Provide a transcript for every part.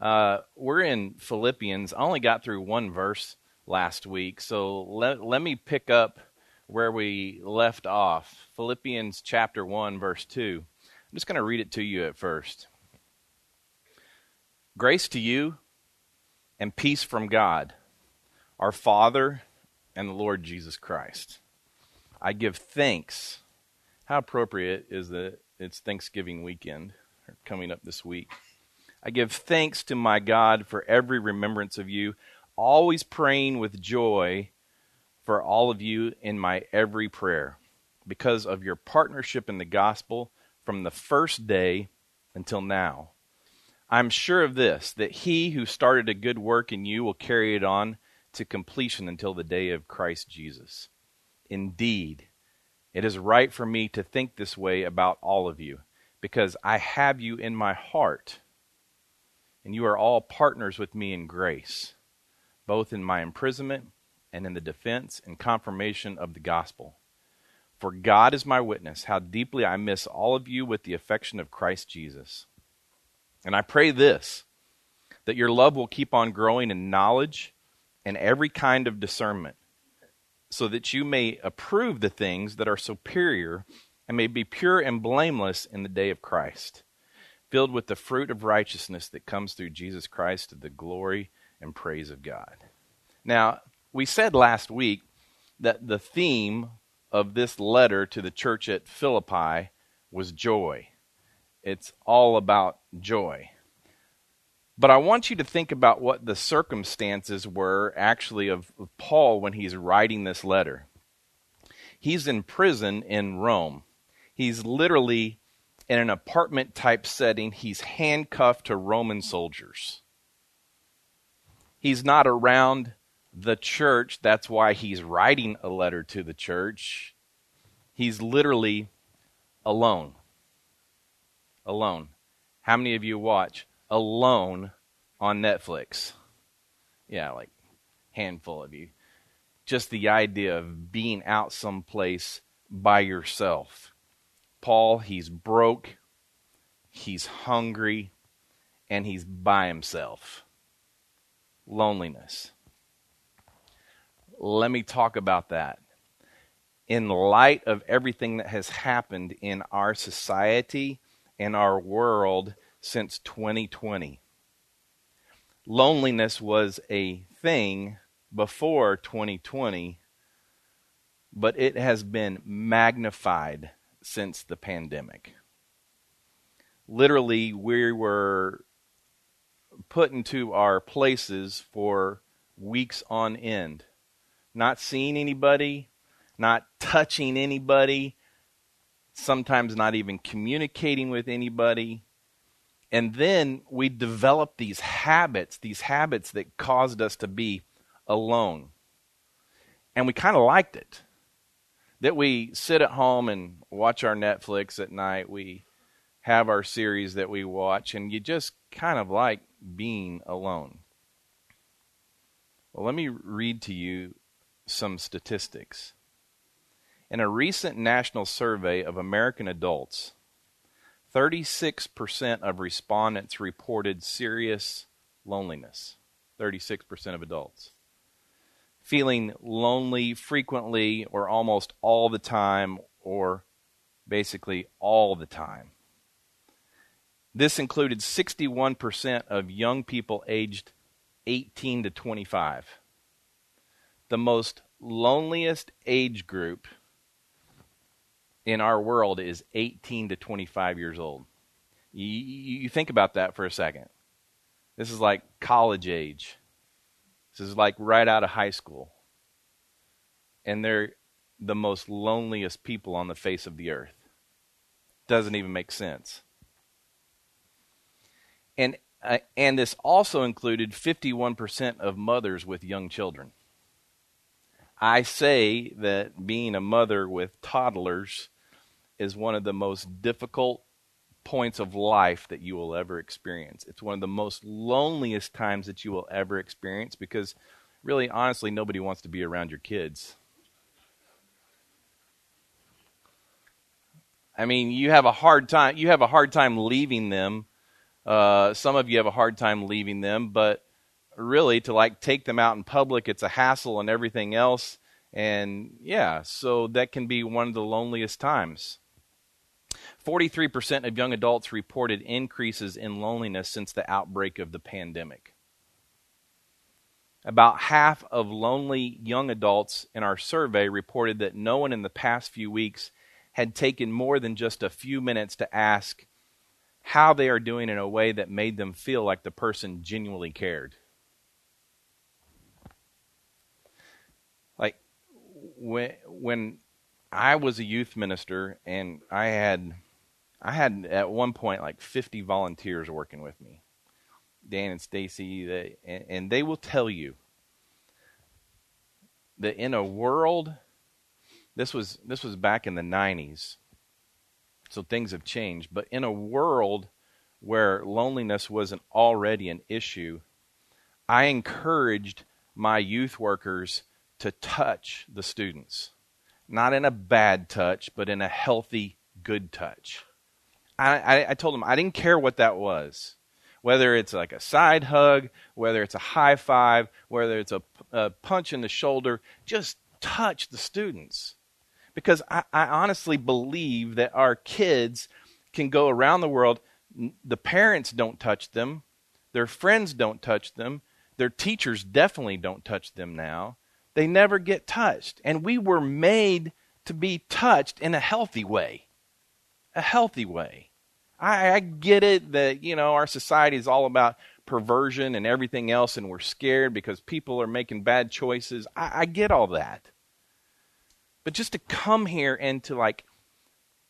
Uh, we're in Philippians. I only got through one verse last week, so let, let me pick up where we left off. Philippians chapter 1, verse 2. I'm just going to read it to you at first. Grace to you and peace from God, our Father and the Lord Jesus Christ. I give thanks. How appropriate is that it's Thanksgiving weekend coming up this week? I give thanks to my God for every remembrance of you, always praying with joy for all of you in my every prayer, because of your partnership in the gospel from the first day until now. I'm sure of this, that he who started a good work in you will carry it on to completion until the day of Christ Jesus. Indeed, it is right for me to think this way about all of you, because I have you in my heart and you are all partners with me in grace, both in my imprisonment and in the defense and confirmation of the gospel. For God is my witness, how deeply I miss all of you with the affection of Christ Jesus. And I pray this that your love will keep on growing in knowledge and every kind of discernment, so that you may approve the things that are superior and may be pure and blameless in the day of Christ filled with the fruit of righteousness that comes through Jesus Christ to the glory and praise of God. Now, we said last week that the theme of this letter to the church at Philippi was joy. It's all about joy. But I want you to think about what the circumstances were actually of, of Paul when he's writing this letter. He's in prison in Rome. He's literally in an apartment type setting, he's handcuffed to Roman soldiers. He's not around the church. That's why he's writing a letter to the church. He's literally alone. Alone. How many of you watch Alone on Netflix? Yeah, like handful of you. Just the idea of being out someplace by yourself Paul, he's broke, he's hungry, and he's by himself. Loneliness. Let me talk about that. In light of everything that has happened in our society and our world since 2020, loneliness was a thing before 2020, but it has been magnified since the pandemic. Literally, we were put into our places for weeks on end, not seeing anybody, not touching anybody, sometimes not even communicating with anybody. And then we developed these habits, these habits that caused us to be alone. And we kind of liked it that we sit at home and watch our Netflix at night. We have our series that we watch, and you just kind of like being alone. Well, let me read to you some statistics. In a recent national survey of American adults, 36% of respondents reported serious loneliness. 36% of adults feeling lonely frequently or almost all the time or basically all the time. This included 61% of young people aged 18 to 25. The most loneliest age group in our world is 18 to 25 years old. You, you, think about that for a second. This is like college age. Is like right out of high school. And they're the most loneliest people on the face of the earth. Doesn't even make sense. And uh, and this also included 51% of mothers with young children. I say that being a mother with toddlers is one of the most difficult points of life that you will ever experience. It's one of the most loneliest times that you will ever experience because, really, honestly, nobody wants to be around your kids. I mean, you have a hard time. You have a hard time leaving them Uh, some of you have a hard time leaving them, but really to like take them out in public, it's a hassle and everything else. And yeah, so that can be one of the loneliest times. 43% of young adults reported increases in loneliness since the outbreak of the pandemic. About half of lonely young adults in our survey reported that no one in the past few weeks had taken more than just a few minutes to ask how they are doing in a way that made them feel like the person genuinely cared. Like when when I was a youth minister and I had I had at one point like 50 volunteers working with me. Dan and Stacy, they, and, and they will tell you that in a world, this was this was back in the 90s, so things have changed. But in a world where loneliness wasn't already an issue, I encouraged my youth workers to touch the students, not in a bad touch, but in a healthy, good touch. I, I, I told them I didn't care what that was whether it's like a side hug, whether it's a high five, whether it's a, a, punch in the shoulder, just touch the students. Because I, I, honestly believe that our kids can go around the world, the parents don't touch them, their friends don't touch them, their teachers definitely don't touch them now. They never get touched. And we were made to be touched in a healthy way. A healthy way. I, I get it that, you know, our society is all about perversion and everything else, and we're scared because people are making bad choices. I, I get all that. But just to come here and to like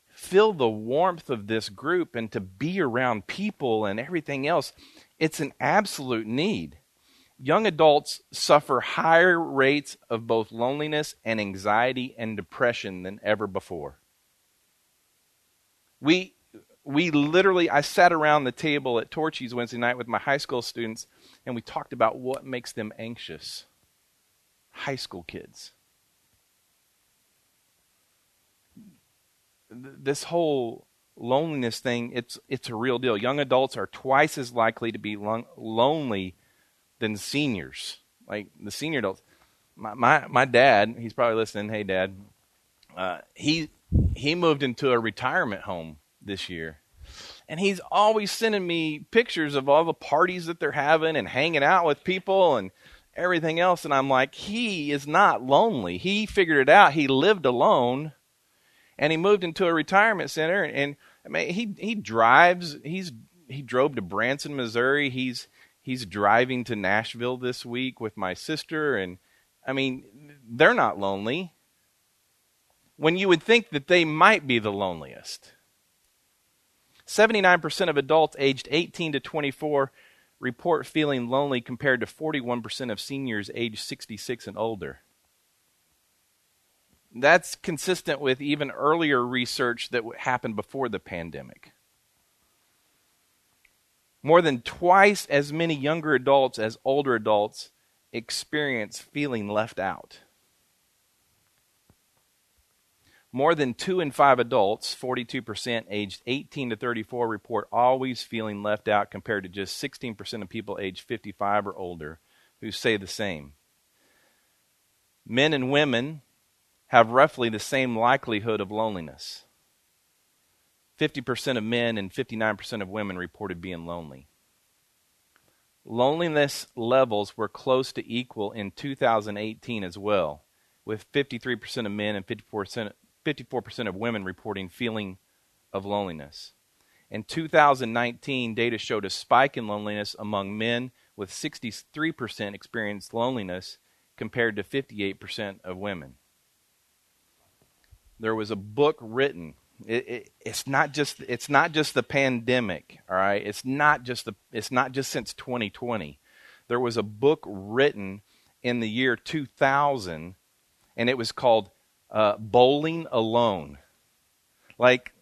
feel the warmth of this group and to be around people and everything else, it's an absolute need. Young adults suffer higher rates of both loneliness and anxiety and depression than ever before. We we literally, I sat around the table at Torchy's Wednesday night with my high school students, and we talked about what makes them anxious. High school kids. This whole loneliness thing, it's, it's a real deal. Young adults are twice as likely to be lon- lonely than seniors. Like the senior adults. My, my, my dad, he's probably listening. Hey, Dad. Uh, he, he moved into a retirement home this year. And he's always sending me pictures of all the parties that they're having and hanging out with people and everything else. And I'm like, he is not lonely. He figured it out. He lived alone and he moved into a retirement center. And, and I mean, he, he drives, he's, he drove to Branson, Missouri. He's, he's driving to Nashville this week with my sister. And I mean, they're not lonely when you would think that they might be the loneliest. 79% of adults aged 18 to 24 report feeling lonely compared to 41% of seniors aged 66 and older. That's consistent with even earlier research that happened before the pandemic. More than twice as many younger adults as older adults experience feeling left out. More than two in five adults, 42%, aged 18 to 34, report always feeling left out, compared to just 16% of people aged 55 or older who say the same. Men and women have roughly the same likelihood of loneliness. 50% of men and 59% of women reported being lonely. Loneliness levels were close to equal in 2018 as well, with 53% of men and 54% 54% of women reporting feeling of loneliness. In 2019, data showed a spike in loneliness among men, with 63% experienced loneliness compared to 58% of women. There was a book written. It, it, it's not just it's not just the pandemic, all right. It's not just the it's not just since 2020. There was a book written in the year 2000, and it was called uh, bowling alone. Like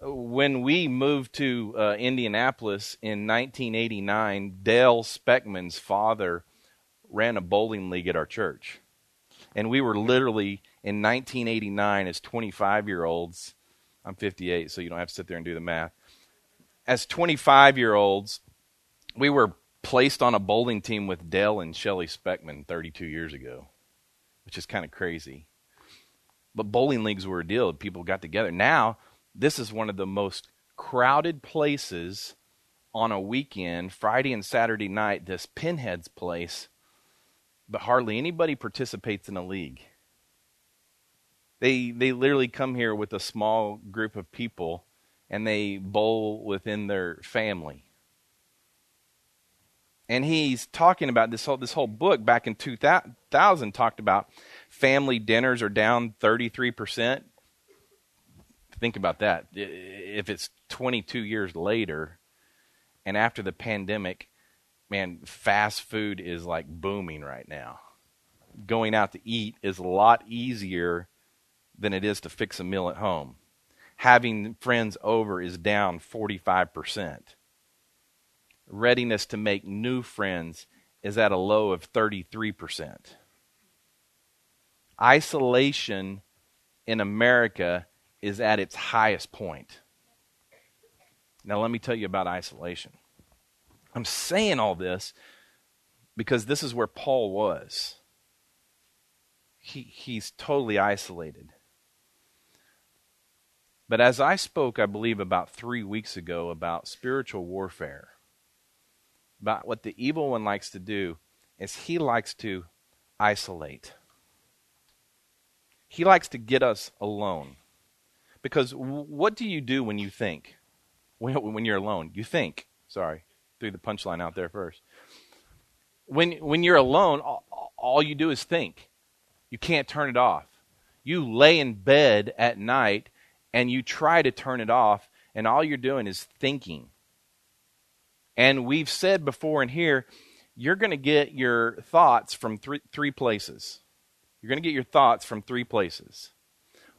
when we moved to uh, Indianapolis in 1989, Dale Speckman's father ran a bowling league at our church. And we were literally in 1989 as 25 year olds. I'm 58, so you don't have to sit there and do the math. as 25 year olds, we were placed on a bowling team with Dell and Shelly Speckman 32 years ago, which is kind of crazy. But bowling leagues were a deal. People got together. Now, this is one of the most crowded places on a weekend, Friday and Saturday night, this Pinheads place, but hardly anybody participates in a league. They they literally come here with a small group of people and they bowl within their family. And he's talking about this whole this whole book back in 2000 talked about family dinners are down 33%. Think about that. If it's 22 years later and after the pandemic, man, fast food is like booming right now. Going out to eat is a lot easier than it is to fix a meal at home. Having friends over is down 45%. Readiness to make new friends is at a low of 33%. Isolation in America is at its highest point. Now, let me tell you about isolation. I'm saying all this because this is where Paul was. He, he's totally isolated. But as I spoke, I believe, about three weeks ago about spiritual warfare, about what the evil one likes to do, is he likes to isolate. He likes to get us alone. Because what do you do when you think? When, you're alone? You think. Sorry, threw the punchline out there first. When, when you're alone, all you do is think. You can't turn it off. You lay in bed at night and you try to turn it off, and all you're doing is thinking. And we've said before in here, you're going to get your thoughts from three, three places. You're going to get your thoughts from three places.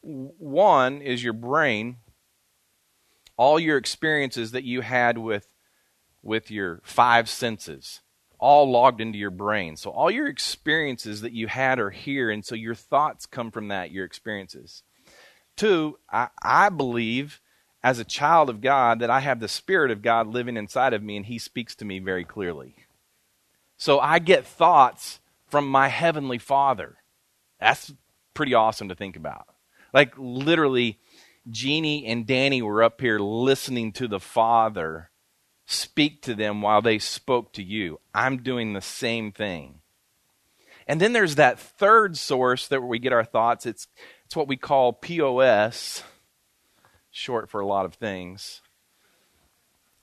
One is your brain, all your experiences that you had with, with your five senses, all logged into your brain. So all your experiences that you had are here, and so your thoughts come from that, your experiences. Two, I, I believe as a child of God that I have the Spirit of God living inside of me, and He speaks to me very clearly. So I get thoughts from my Heavenly Father. That's pretty awesome to think about. Like, literally, Jeannie and Danny were up here listening to the Father speak to them while they spoke to you. I'm doing the same thing. And then there's that third source that we get our thoughts. It's it's what we call POS, short for a lot of things.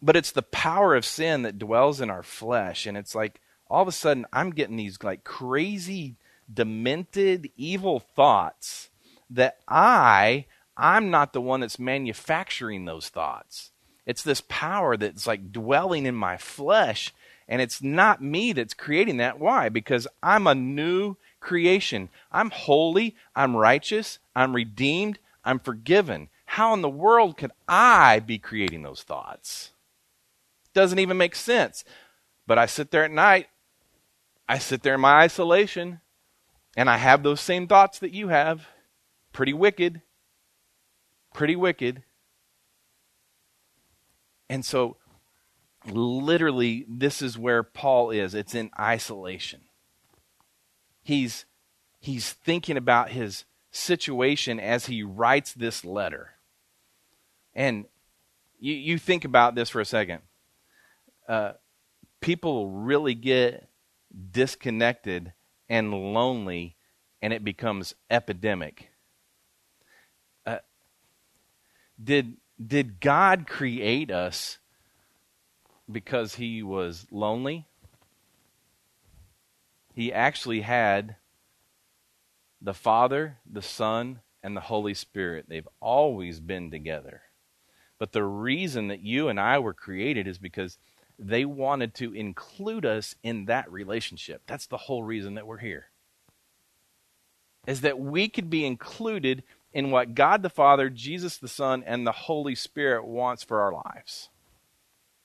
But it's the power of sin that dwells in our flesh. And it's like all of a sudden I'm getting these like crazy, demented, evil thoughts that I, I'm not the one that's manufacturing those thoughts. It's this power that's like dwelling in my flesh. And it's not me that's creating that. Why? Because I'm a new creation. I'm holy, I'm righteous, I'm redeemed, I'm forgiven. How in the world could I be creating those thoughts? Doesn't even make sense. But I sit there at night, I sit there in my isolation, and I have those same thoughts that you have. Pretty wicked. Pretty wicked. And so, literally, this is where Paul is. It's in isolation he's he's thinking about his situation as he writes this letter. And you, you think about this for a second. Uh, people really get disconnected and lonely, and it becomes epidemic. Uh, did did God create us because He was lonely? He actually had the Father, the Son, and the Holy Spirit. They've always been together. But the reason that you and I were created is because they wanted to include us in that relationship. That's the whole reason that we're here. Is that we could be included in what God the Father, Jesus the Son, and the Holy Spirit wants for our lives.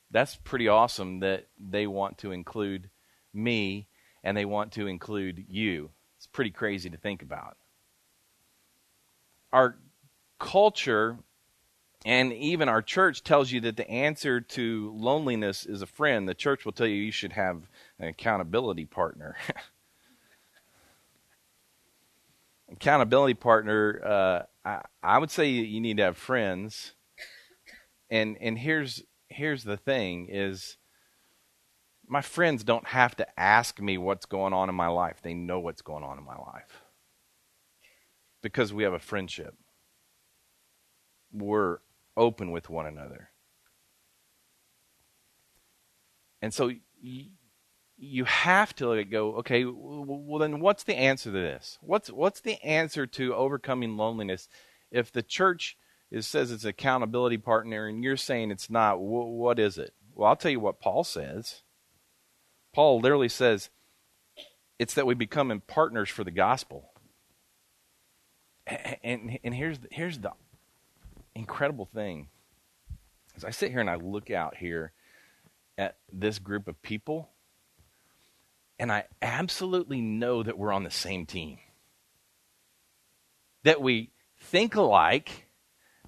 That's pretty awesome that they want to include me and they want to include you. It's pretty crazy to think about. Our culture And even our church tells you that the answer to loneliness is a friend. The church will tell you you should have an accountability partner. accountability partner, uh, I, I would say you need to have friends. And and here's here's the thing is my friends don't have to ask me what's going on in my life. They know what's going on in my life. Because we have a friendship. We're open with one another. And so you, you have to let it go, okay, well then what's the answer to this? What's what's the answer to overcoming loneliness if the church is says it's accountability partner and you're saying it's not, what is it? Well, I'll tell you what Paul says. Paul literally says it's that we become in partners for the gospel. And, and, and here's, the, here's the incredible thing. As I sit here and I look out here at this group of people, and I absolutely know that we're on the same team. That we think alike,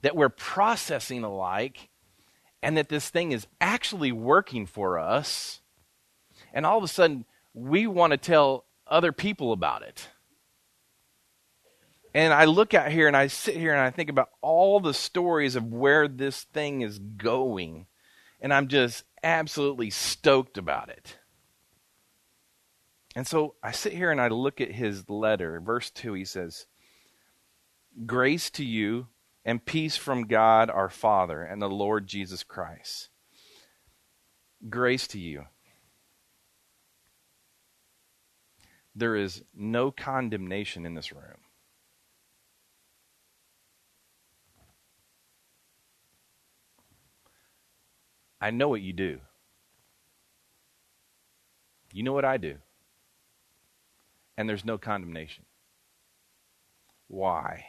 that we're processing alike, and that this thing is actually working for us. And all of a sudden, we want to tell other people about it. And I look out here and I sit here and I think about all the stories of where this thing is going. And I'm just absolutely stoked about it. And so I sit here and I look at his letter. Verse 2, he says, Grace to you and peace from God our Father and the Lord Jesus Christ. Grace to you. There is no condemnation in this room. I know what you do. You know what I do. And there's no condemnation. Why?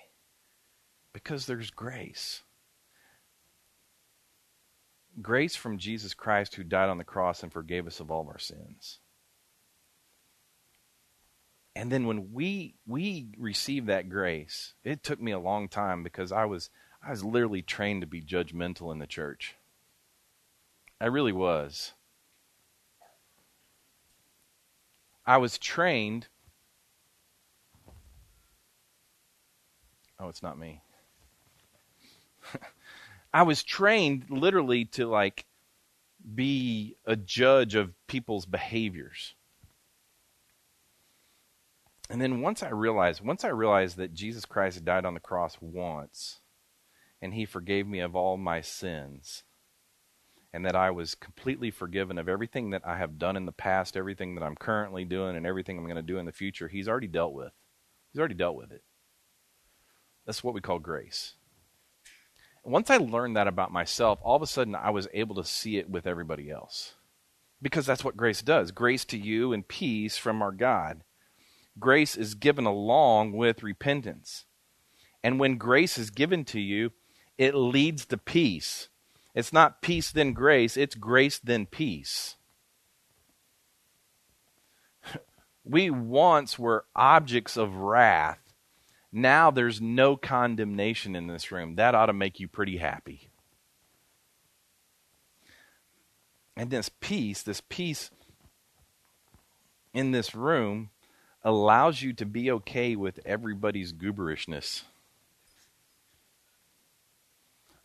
Because there's grace. Grace from Jesus Christ who died on the cross and forgave us of all of our sins. And then when we we received that grace, it took me a long time because I was I was literally trained to be judgmental in the church. I really was. I was trained. Oh, it's not me. I was trained literally to like be a judge of people's behaviors. And then once I realized, once I realized that Jesus Christ died on the cross once and he forgave me of all my sins and that I was completely forgiven of everything that I have done in the past, everything that I'm currently doing and everything I'm going to do in the future, he's already dealt with. He's already dealt with it. That's what we call grace once I learned that about myself, all of a sudden I was able to see it with everybody else. Because that's what grace does grace to you and peace from our God. Grace is given along with repentance. And when grace is given to you, it leads to peace. It's not peace then grace, it's grace then peace. We once were objects of wrath now there's no condemnation in this room. That ought to make you pretty happy. And this peace, this peace in this room allows you to be okay with everybody's gooberishness.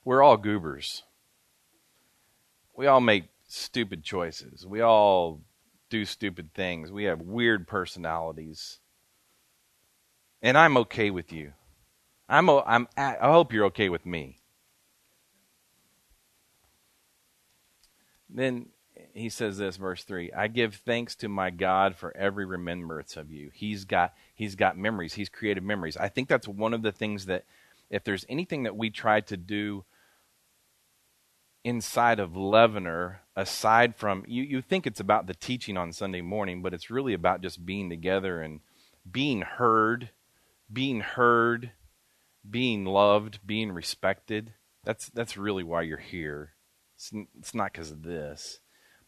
We're all goobers. We all make stupid choices. We all do stupid things. We have weird personalities and I'm okay with you. I'm, I'm, I hope you're okay with me. Then he says this, verse three: "I give thanks to my God for every remembrance of you." He's got he's got memories. He's created memories. I think that's one of the things that, if there's anything that we try to do inside of Leavener, aside from you, you think it's about the teaching on Sunday morning, but it's really about just being together and being heard being heard, being loved, being respected. That's that's really why you're here. It's, it's not because of this.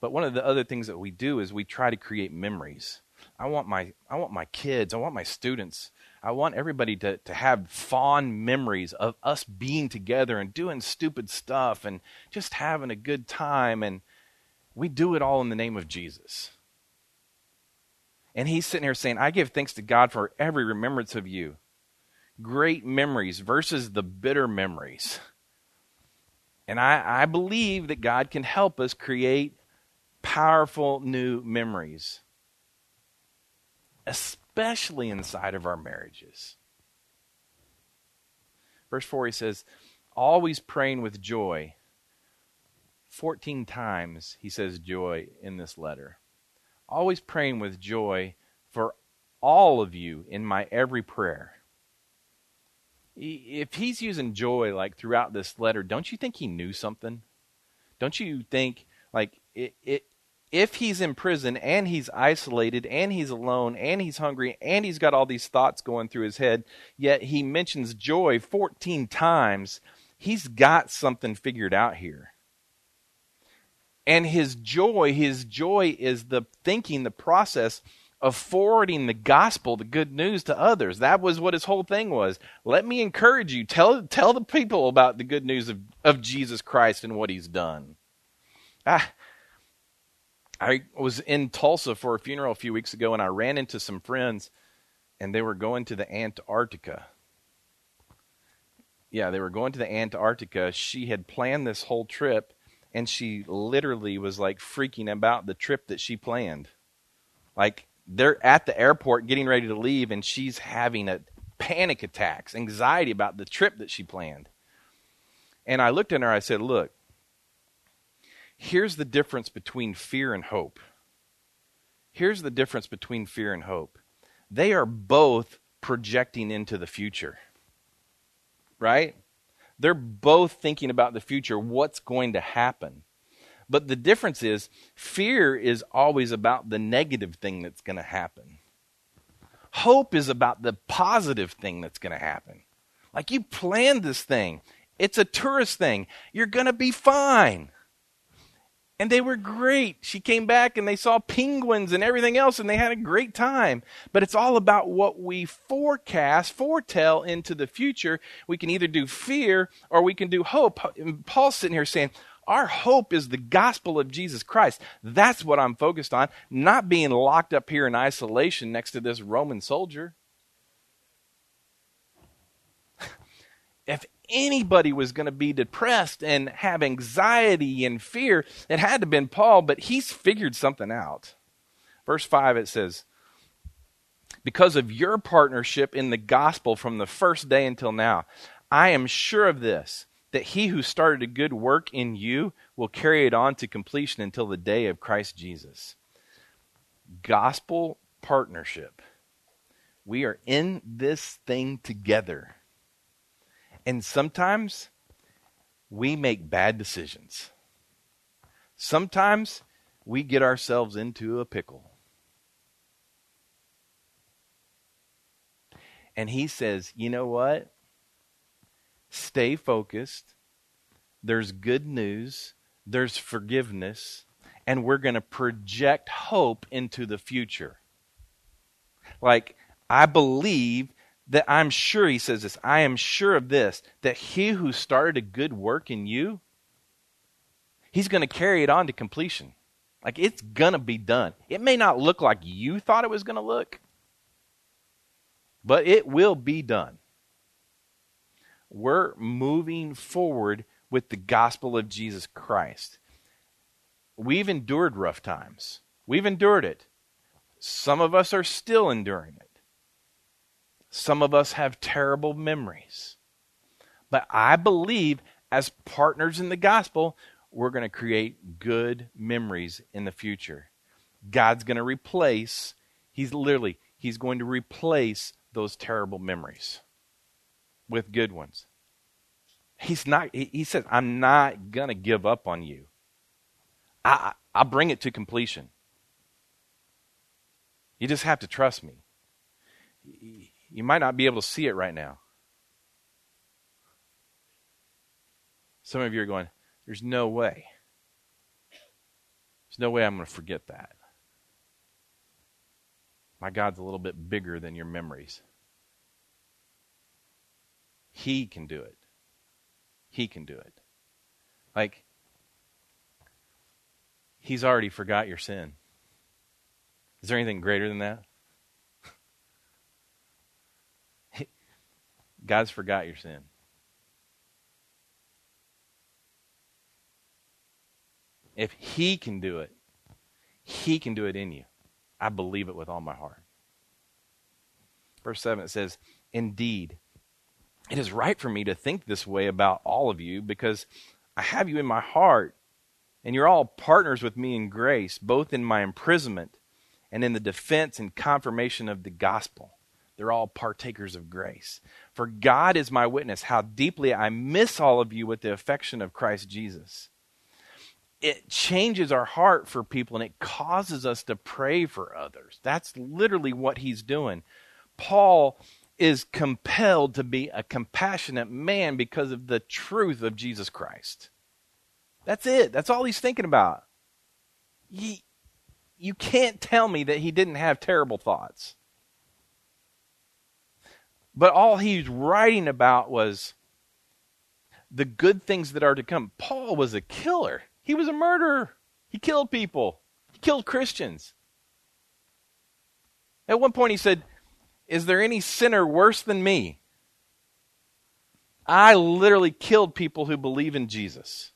But one of the other things that we do is we try to create memories. I want my I want my kids, I want my students, I want everybody to, to have fond memories of us being together and doing stupid stuff and just having a good time and we do it all in the name of Jesus. And he's sitting here saying, I give thanks to God for every remembrance of you. Great memories versus the bitter memories. And I, I believe that God can help us create powerful new memories, especially inside of our marriages. Verse 4, he says, Always praying with joy. 14 times he says joy in this letter always praying with joy for all of you in my every prayer. If he's using joy like throughout this letter, don't you think he knew something? Don't you think like it, it if he's in prison and he's isolated and he's alone and he's hungry and he's got all these thoughts going through his head, yet he mentions joy 14 times, he's got something figured out here. And his joy his joy is the thinking the process of forwarding the gospel the good news to others. That was what his whole thing was. Let me encourage you. Tell tell the people about the good news of, of jesus christ and what he's done. I, I was in tulsa for a funeral a few weeks ago and i ran into some friends and they were going to the antarctica yeah they were going to the antarctica she had planned this whole trip and she literally was like freaking about the trip that she planned. Like they're at the airport getting ready to leave, and she's having a panic attacks, anxiety about the trip that she planned. And I looked at her, I said, Look, here's the difference between fear and hope. Here's the difference between fear and hope. They are both projecting into the future. Right? They're both thinking about the future, what's going to happen. But the difference is, fear is always about the negative thing that's going to happen. Hope is about the positive thing that's going to happen. Like you planned this thing, it's a tourist thing. You're going to be fine and they were great. She came back and they saw penguins and everything else and they had a great time. But it's all about what we forecast, foretell into the future. We can either do fear or we can do hope. And Paul's sitting here saying, our hope is the gospel of Jesus Christ. That's what I'm focused on, not being locked up here in isolation next to this Roman soldier. if anybody was going to be depressed and have anxiety and fear, it had to have been Paul, but he's figured something out. Verse 5 it says, Because of your partnership in the gospel from the first day until now, I am sure of this, that he who started a good work in you will carry it on to completion until the day of Christ Jesus. Gospel partnership. We are in this thing together. And sometimes we make bad decisions. Sometimes we get ourselves into a pickle. And he says, you know what? Stay focused. There's good news. There's forgiveness. And we're going to project hope into the future. Like, I believe that I'm sure, he says this, I am sure of this, that he who started a good work in you, he's going to carry it on to completion. Like it's going to be done. It may not look like you thought it was going to look, but it will be done. We're moving forward with the gospel of Jesus Christ. We've endured rough times. We've endured it. Some of us are still enduring it. Some of us have terrible memories. But I believe as partners in the gospel, we're going to create good memories in the future. God's going to replace, He's literally, He's going to replace those terrible memories with good ones. He's not, He says, I'm not going to give up on you. I, I'll bring it to completion. You just have to trust me you might not be able to see it right now. Some of you are going, There's no way. There's no way I'm going to forget that. My God's a little bit bigger than your memories. He can do it. He can do it. Like, He's already forgot your sin. Is there anything greater than that? God's forgot your sin. If He can do it, He can do it in you. I believe it with all my heart. Verse 7 it says, Indeed, it is right for me to think this way about all of you because I have you in my heart, and you're all partners with me in grace, both in my imprisonment and in the defense and confirmation of the gospel. They're all partakers of grace. For God is my witness how deeply I miss all of you with the affection of Christ Jesus. It changes our heart for people and it causes us to pray for others. That's literally what he's doing. Paul is compelled to be a compassionate man because of the truth of Jesus Christ. That's it. That's all he's thinking about. He, you can't tell me that he didn't have terrible thoughts. But all he's writing about was the good things that are to come. Paul was a killer. He was a murderer. He killed people. He killed Christians. At one point he said, is there any sinner worse than me? I literally killed people who believe in Jesus.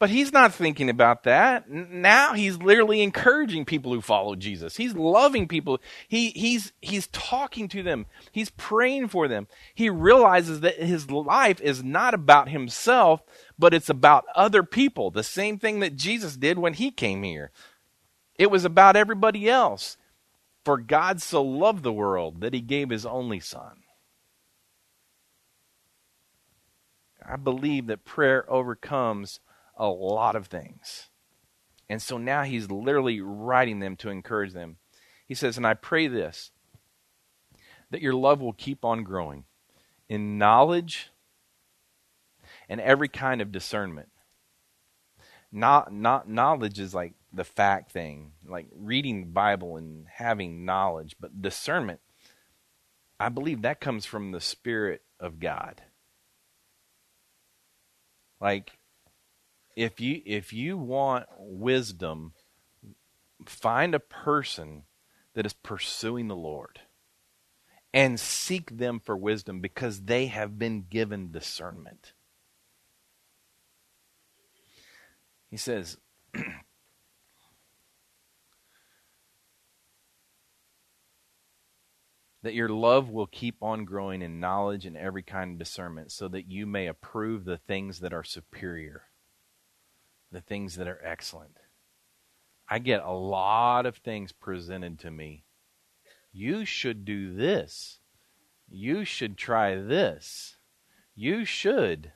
But he's not thinking about that. Now he's literally encouraging people who follow Jesus. He's loving people. He, he's, he's talking to them. He's praying for them. He realizes that his life is not about himself, but it's about other people. The same thing that Jesus did when he came here. It was about everybody else. For God so loved the world that he gave his only son. I believe that prayer overcomes a lot of things. And so now he's literally writing them to encourage them. He says, And I pray this, that your love will keep on growing in knowledge and every kind of discernment. Not, not knowledge is like the fact thing, like reading the Bible and having knowledge, but discernment, I believe that comes from the Spirit of God. Like, if you if you want wisdom, find a person that is pursuing the Lord and seek them for wisdom because they have been given discernment. He says, that your love will keep on growing in knowledge and every kind of discernment, so that you may approve the things that are superior, the things that are excellent. I get a lot of things presented to me. You should do this. You should try this. You should.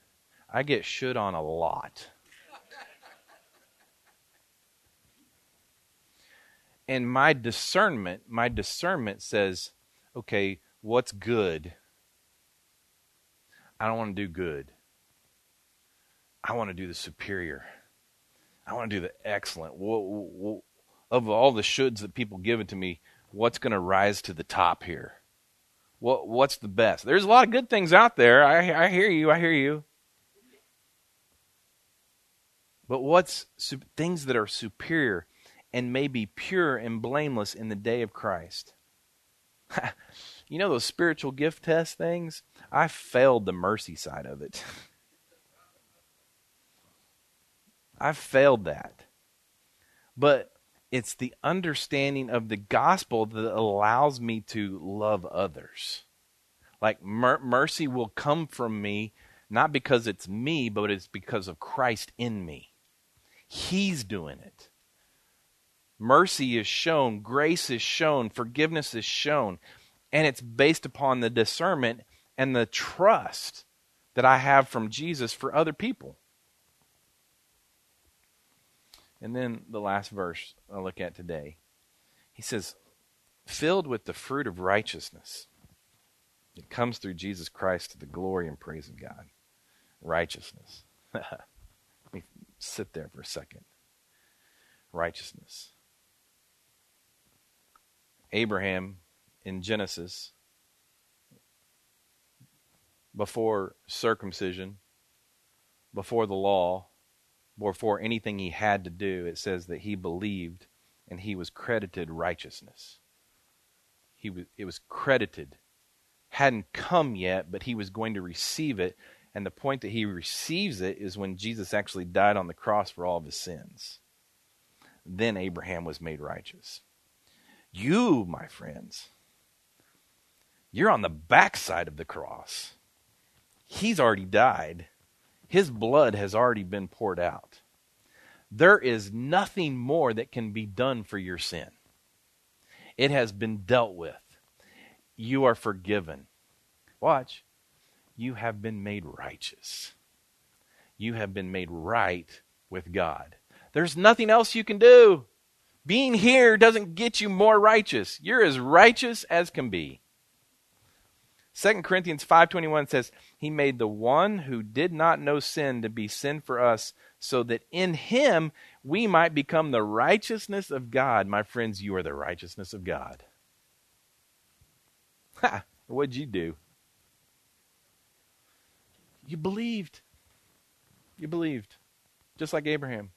I get should on a lot. and my discernment, my discernment says, okay, what's good? I don't want to do good. I want to do the superior. I want to do the excellent. Of all the shoulds that people give it to me, what's going to rise to the top here? What what's the best? There's a lot of good things out there. I I hear you. I hear you. But what's things that are superior and may be pure and blameless in the day of Christ? you know those spiritual gift test things? I failed the mercy side of it. I failed that. But it's the understanding of the gospel that allows me to love others. Like mer- mercy will come from me not because it's me, but it's because of Christ in me. He's doing it. Mercy is shown, grace is shown, forgiveness is shown. And it's based upon the discernment and the trust that I have from Jesus for other people. And then the last verse I'll look at today. He says, filled with the fruit of righteousness. It comes through Jesus Christ to the glory and praise of God. Righteousness. Let me sit there for a second. Righteousness. Abraham in Genesis, before circumcision, before the law, before anything he had to do, it says that he believed and he was credited righteousness. He was, it was credited. Hadn't come yet, but he was going to receive it. And the point that he receives it is when Jesus actually died on the cross for all of his sins. Then Abraham was made righteous. You, my friends, you're on the backside of the cross. He's already died. His blood has already been poured out. There is nothing more that can be done for your sin. It has been dealt with. You are forgiven. Watch. You have been made righteous. You have been made right with God. There's nothing else you can do. Being here doesn't get you more righteous. You're as righteous as can be. 2 Corinthians 5:21 says, "He made the one who did not know sin to be sin for us, so that in him we might become the righteousness of God." My friends, you are the righteousness of God. Ha! What'd you do? You believed. You believed. Just like Abraham.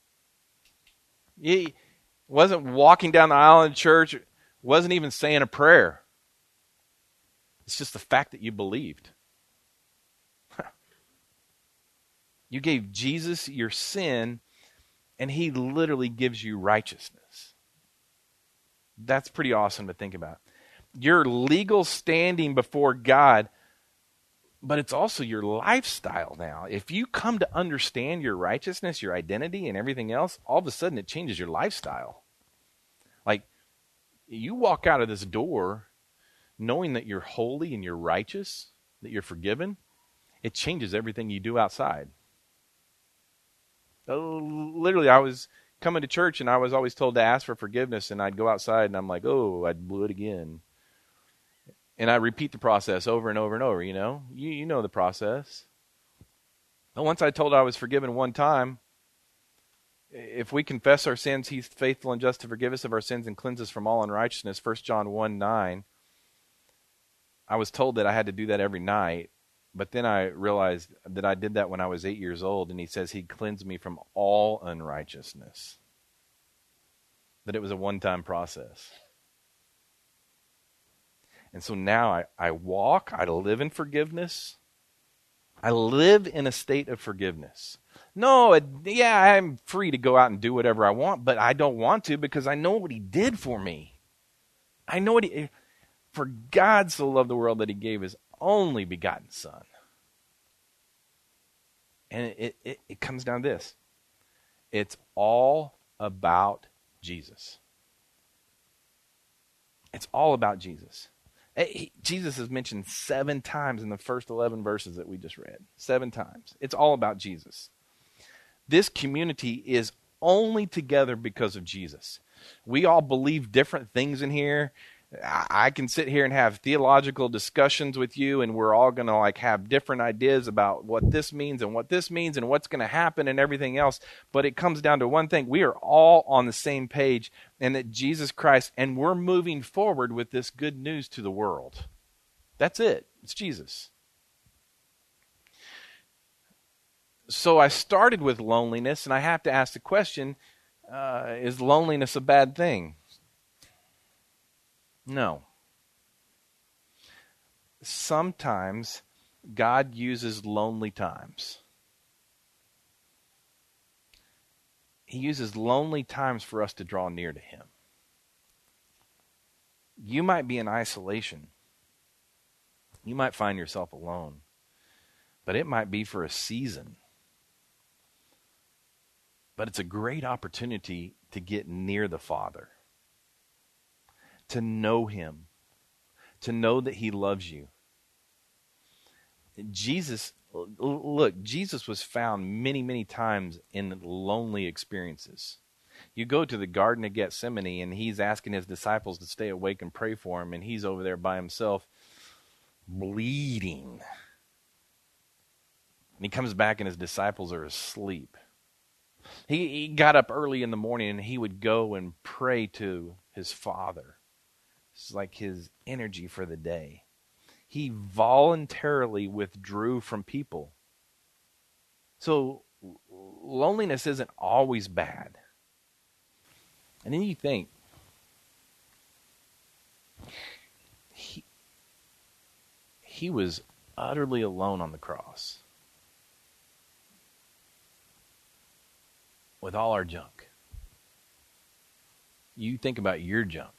He wasn't walking down the aisle in church, wasn't even saying a prayer. It's just the fact that you believed. you gave Jesus your sin, and he literally gives you righteousness. That's pretty awesome to think about. Your legal standing before God, but it's also your lifestyle now. If you come to understand your righteousness, your identity, and everything else, all of a sudden it changes your lifestyle. Like, you walk out of this door knowing that you're holy and you're righteous, that you're forgiven, it changes everything you do outside. Uh, literally, I was coming to church and I was always told to ask for forgiveness, and I'd go outside and I'm like, oh, I blew it again. And I repeat the process over and over and over, you know? You, you know the process. But once I told I was forgiven one time, if we confess our sins, he's faithful and just to forgive us of our sins and cleanse us from all unrighteousness. 1 John 1 9. I was told that I had to do that every night, but then I realized that I did that when I was eight years old, and he says he cleansed me from all unrighteousness. That it was a one time process. And so now I, I walk, I live in forgiveness. I live in a state of forgiveness. No, it, yeah, I'm free to go out and do whatever I want, but I don't want to because I know what he did for me. I know what he for God so loved the world that he gave his only begotten Son. And it, it, it comes down to this it's all about Jesus. It's all about Jesus. Eh, Jesus is mentioned seven times in the first 11 verses that we just read. Seven times. It's all about Jesus. This community is only together because of Jesus. We all believe different things in here. I can sit here and have theological discussions with you, and we're all going to like have different ideas about what this means and what this means and what's going to happen and everything else. But it comes down to one thing: we are all on the same page, and that Jesus Christ, and we're moving forward with this good news to the world. That's it. It's Jesus. So I started with loneliness, and I have to ask the question: uh, Is loneliness a bad thing? No. Sometimes God uses lonely times. He uses lonely times for us to draw near to Him. You might be in isolation. You might find yourself alone. But it might be for a season. But it's a great opportunity to get near the Father to know Him, to know that He loves you. Jesus, look, Jesus was found many, many times in lonely experiences. You go to the Garden of Gethsemane, and He's asking His disciples to stay awake and pray for Him, and He's over there by Himself, bleeding. And He comes back, and His disciples are asleep. He, he got up early in the morning and he would go and pray to his father It's like his energy for the day. He voluntarily withdrew from people. So loneliness isn't always bad. And then you think, he, he was utterly alone on the cross with all our junk. You think about your junk.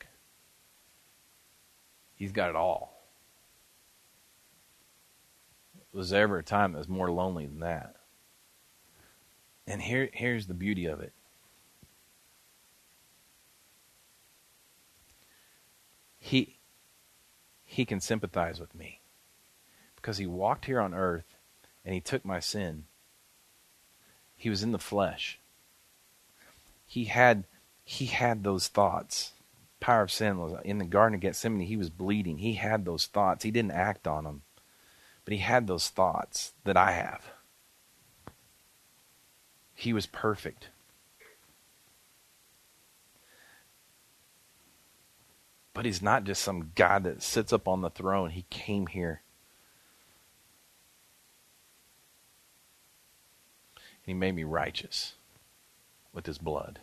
He's got it all. Was there ever a time that was more lonely than that? And here, here's the beauty of it. He, he can sympathize with me because he walked here on earth and he took my sin. He was in the flesh. He had he had those thoughts. Power of sin was in the Garden of Gethsemane. He was bleeding. He had those thoughts. He didn't act on them, but he had those thoughts that I have. He was perfect. But he's not just some guy that sits up on the throne. He came here. He made me righteous with his blood.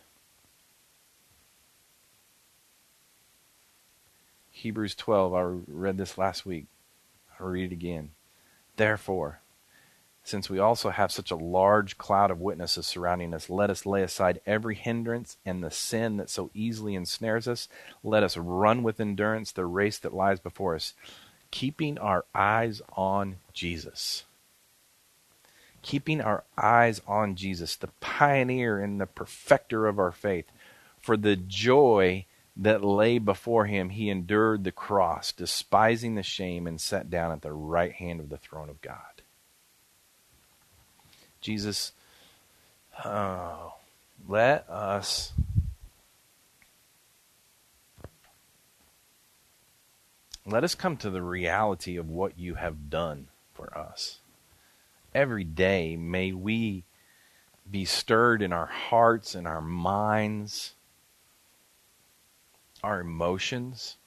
Hebrews 12, I read this last week. I'll read it again. Therefore, since we also have such a large cloud of witnesses surrounding us, let us lay aside every hindrance and the sin that so easily ensnares us. Let us run with endurance the race that lies before us, keeping our eyes on Jesus. Keeping our eyes on Jesus, the pioneer and the perfecter of our faith. For the joy that lay before him, he endured the cross, despising the shame, and sat down at the right hand of the throne of God. Jesus, oh, let us let us come to the reality of what you have done for us. Every day, may we be stirred in our hearts and our minds, our emotions,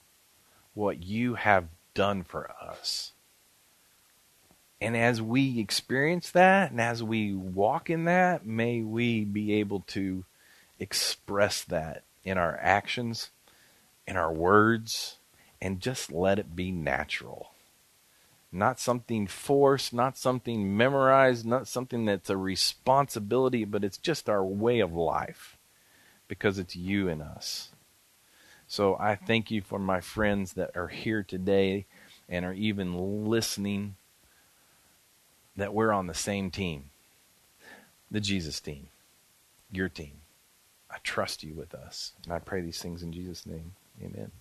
what you have done for us. And as we experience that and as we walk in that, may we be able to express that in our actions, in our words, and just let it be natural. Not something forced, not something memorized, not something that's a responsibility, but it's just our way of life because it's you and us. So I thank you for my friends that are here today and are even listening that we're on the same team the Jesus team, your team. I trust you with us. And I pray these things in Jesus' name. Amen.